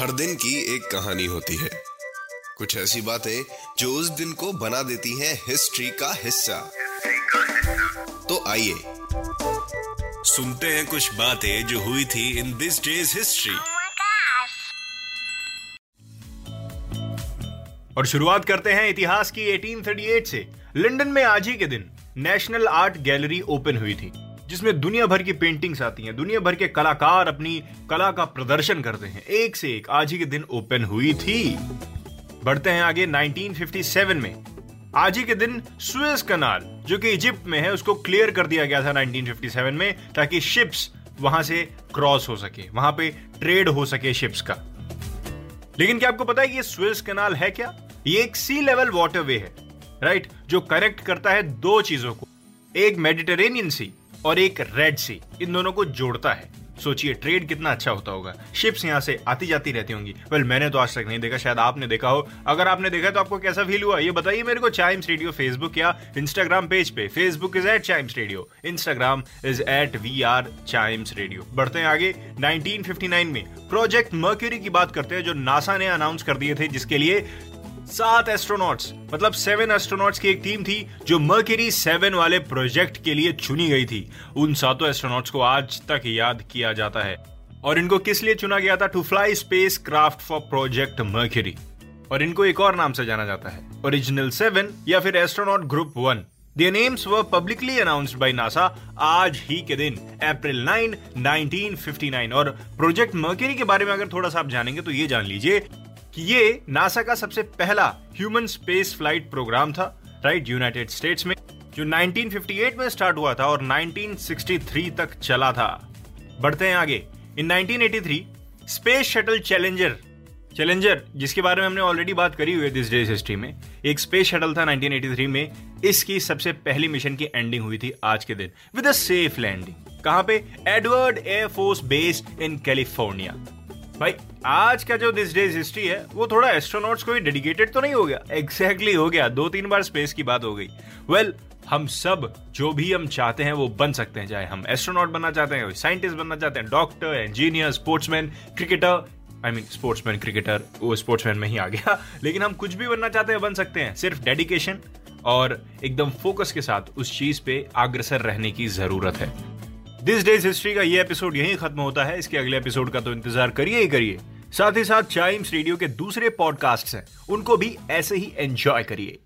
हर दिन की एक कहानी होती है। कुछ ऐसी बातें जो उस दिन को बना देती हैं हिस्ट्री का हिस्सा। तो आइए सुनते हैं कुछ बातें जो हुई थी इन दिस डेज़ हिस्ट्री! और शुरुआत करते हैं इतिहास की 1838 से। लंदन में आज ही के दिन नेशनल आर्ट गैलरी ओपन हुई थी। जिसमें दुनिया भर की पेंटिंग्स आती हैं, दुनिया भर के कलाकार अपनी कला का प्रदर्शन करते हैं। एक से एक, आज ही के दिन ओपन हुई थी। बढ़ते हैं आगे 1957 में। आज ही के दिन सुएज कनाल जो कि इजिप्ट में है, उसको क्लियर कर दिया गया था 1957 में, ताकि शिप्स वहाँ से क्रॉस हो सके, वहाँ पे ट्रेड हो सके शिप्स का। लेकिन क्या आपको पता है ये स्विस कनाल है क्या? ये एक सी लेवल वाटरवे है राइट जो कनेक्ट करता है दो चीज़ों को। एक मेडिटेरेनियन सी और एक रेड सी इन दोनों को जोड़ता है। सोचिए ट्रेड कितना अच्छा होता होगा। शिप्स यहाँ से आती जाती रहती होंगी। वेल well, मैंने तो आज तक नहीं देखा शायद आपने देखा हो। अगर आपने देखा तो आपको कैसा फील हुआ? ये बताइए मेरे को चाइम्स रेडियो फेसबुक या इंस्टाग्राम पेज पे। Facebook is at Chimes radio Instagram is at we are Chimes radio बढ़ते हैं आगे 1959 में। प्रोजेक्ट मर्क्यूरी की बात करते हैं जो नासा ने अनाउंस कर दिए थे जिसके लिए सात एस्ट्रोनॉट्स मतलब सेवन एस्ट्रोनॉट्स की एक टीम थी जो मर्क्यूरी सेवन वाले प्रोजेक्ट के लिए चुनी गई थी। उन सातों एस्ट्रोनॉट्स को आज तक याद किया जाता है। और इनको किस लिए चुना गया था? To fly spacecraft for project Mercury और इनको एक और नाम से जाना जाता है ओरिजिनल सेवन या फिर astronaut group one Their names were publicly announced by आज ही के दिन अप्रैल 9, 1959 और प्रोजेक्ट मर्क्यूरी के बारे में अगर थोड़ा सा आप जानेंगे तो ये जान लीजिए कि ये नासा का सबसे पहला ह्यूमन स्पेस फ़्लाइट प्रोग्राम था, राइट? यूनाइटेड स्टेट्स में, जो 1958 में स्टार्ट हुआ था और 1963 तक चला था। बढ़ते हैं आगे। In 1983 space shuttle Challenger Challenger, जिसके बारे में हमने ऑलरेडी बात करी हुई है दिस डेज़ हिस्ट्री में, एक स्पेस शटल था 1983 में, इसकी सबसे पहली मिशन की एंडिंग हुई थी आज के दिन विद अ सेफ़ लैंडिंग कहाँ पे? Edward air force base in California भाई आज का जो दिस डेज़ हिस्ट्री है वो थोड़ा एस्ट्रोनॉट्स को ही डेडिकेटेड तो नहीं हो गया? एग्जैक्टली exactly हो गया। दो तीन बार स्पेस की बात हो गई। वेल well, हम सब जो भी हम चाहते हैं वो बन सकते हैं। चाहे हम एस्ट्रोनॉट बनना चाहते हैं साइंटिस्ट बनना चाहते हैं doctor engineer sportsman cricketer I mean sportsman cricketer वो स्पोर्ट्समैन में ही आ गया। लेकिन हम कुछ भी बनना चाहते हैं बन सकते हैं। सिर्फ़ डेडिकेशन और एकदम फोकस के साथ उस चीज़ पे अग्रसर रहने की ज़रूरत है। दिस डेज़ हिस्ट्री का ये एपिसोड यहीं खत्म होता है। इसके अगले एपिसोड का तो इंतज़ार करिए ही करिए। साथ ही साथ चाइम्स रेडियो के दूसरे पॉडकास्ट हैं। उनको भी ऐसे ही एंजॉय करिए।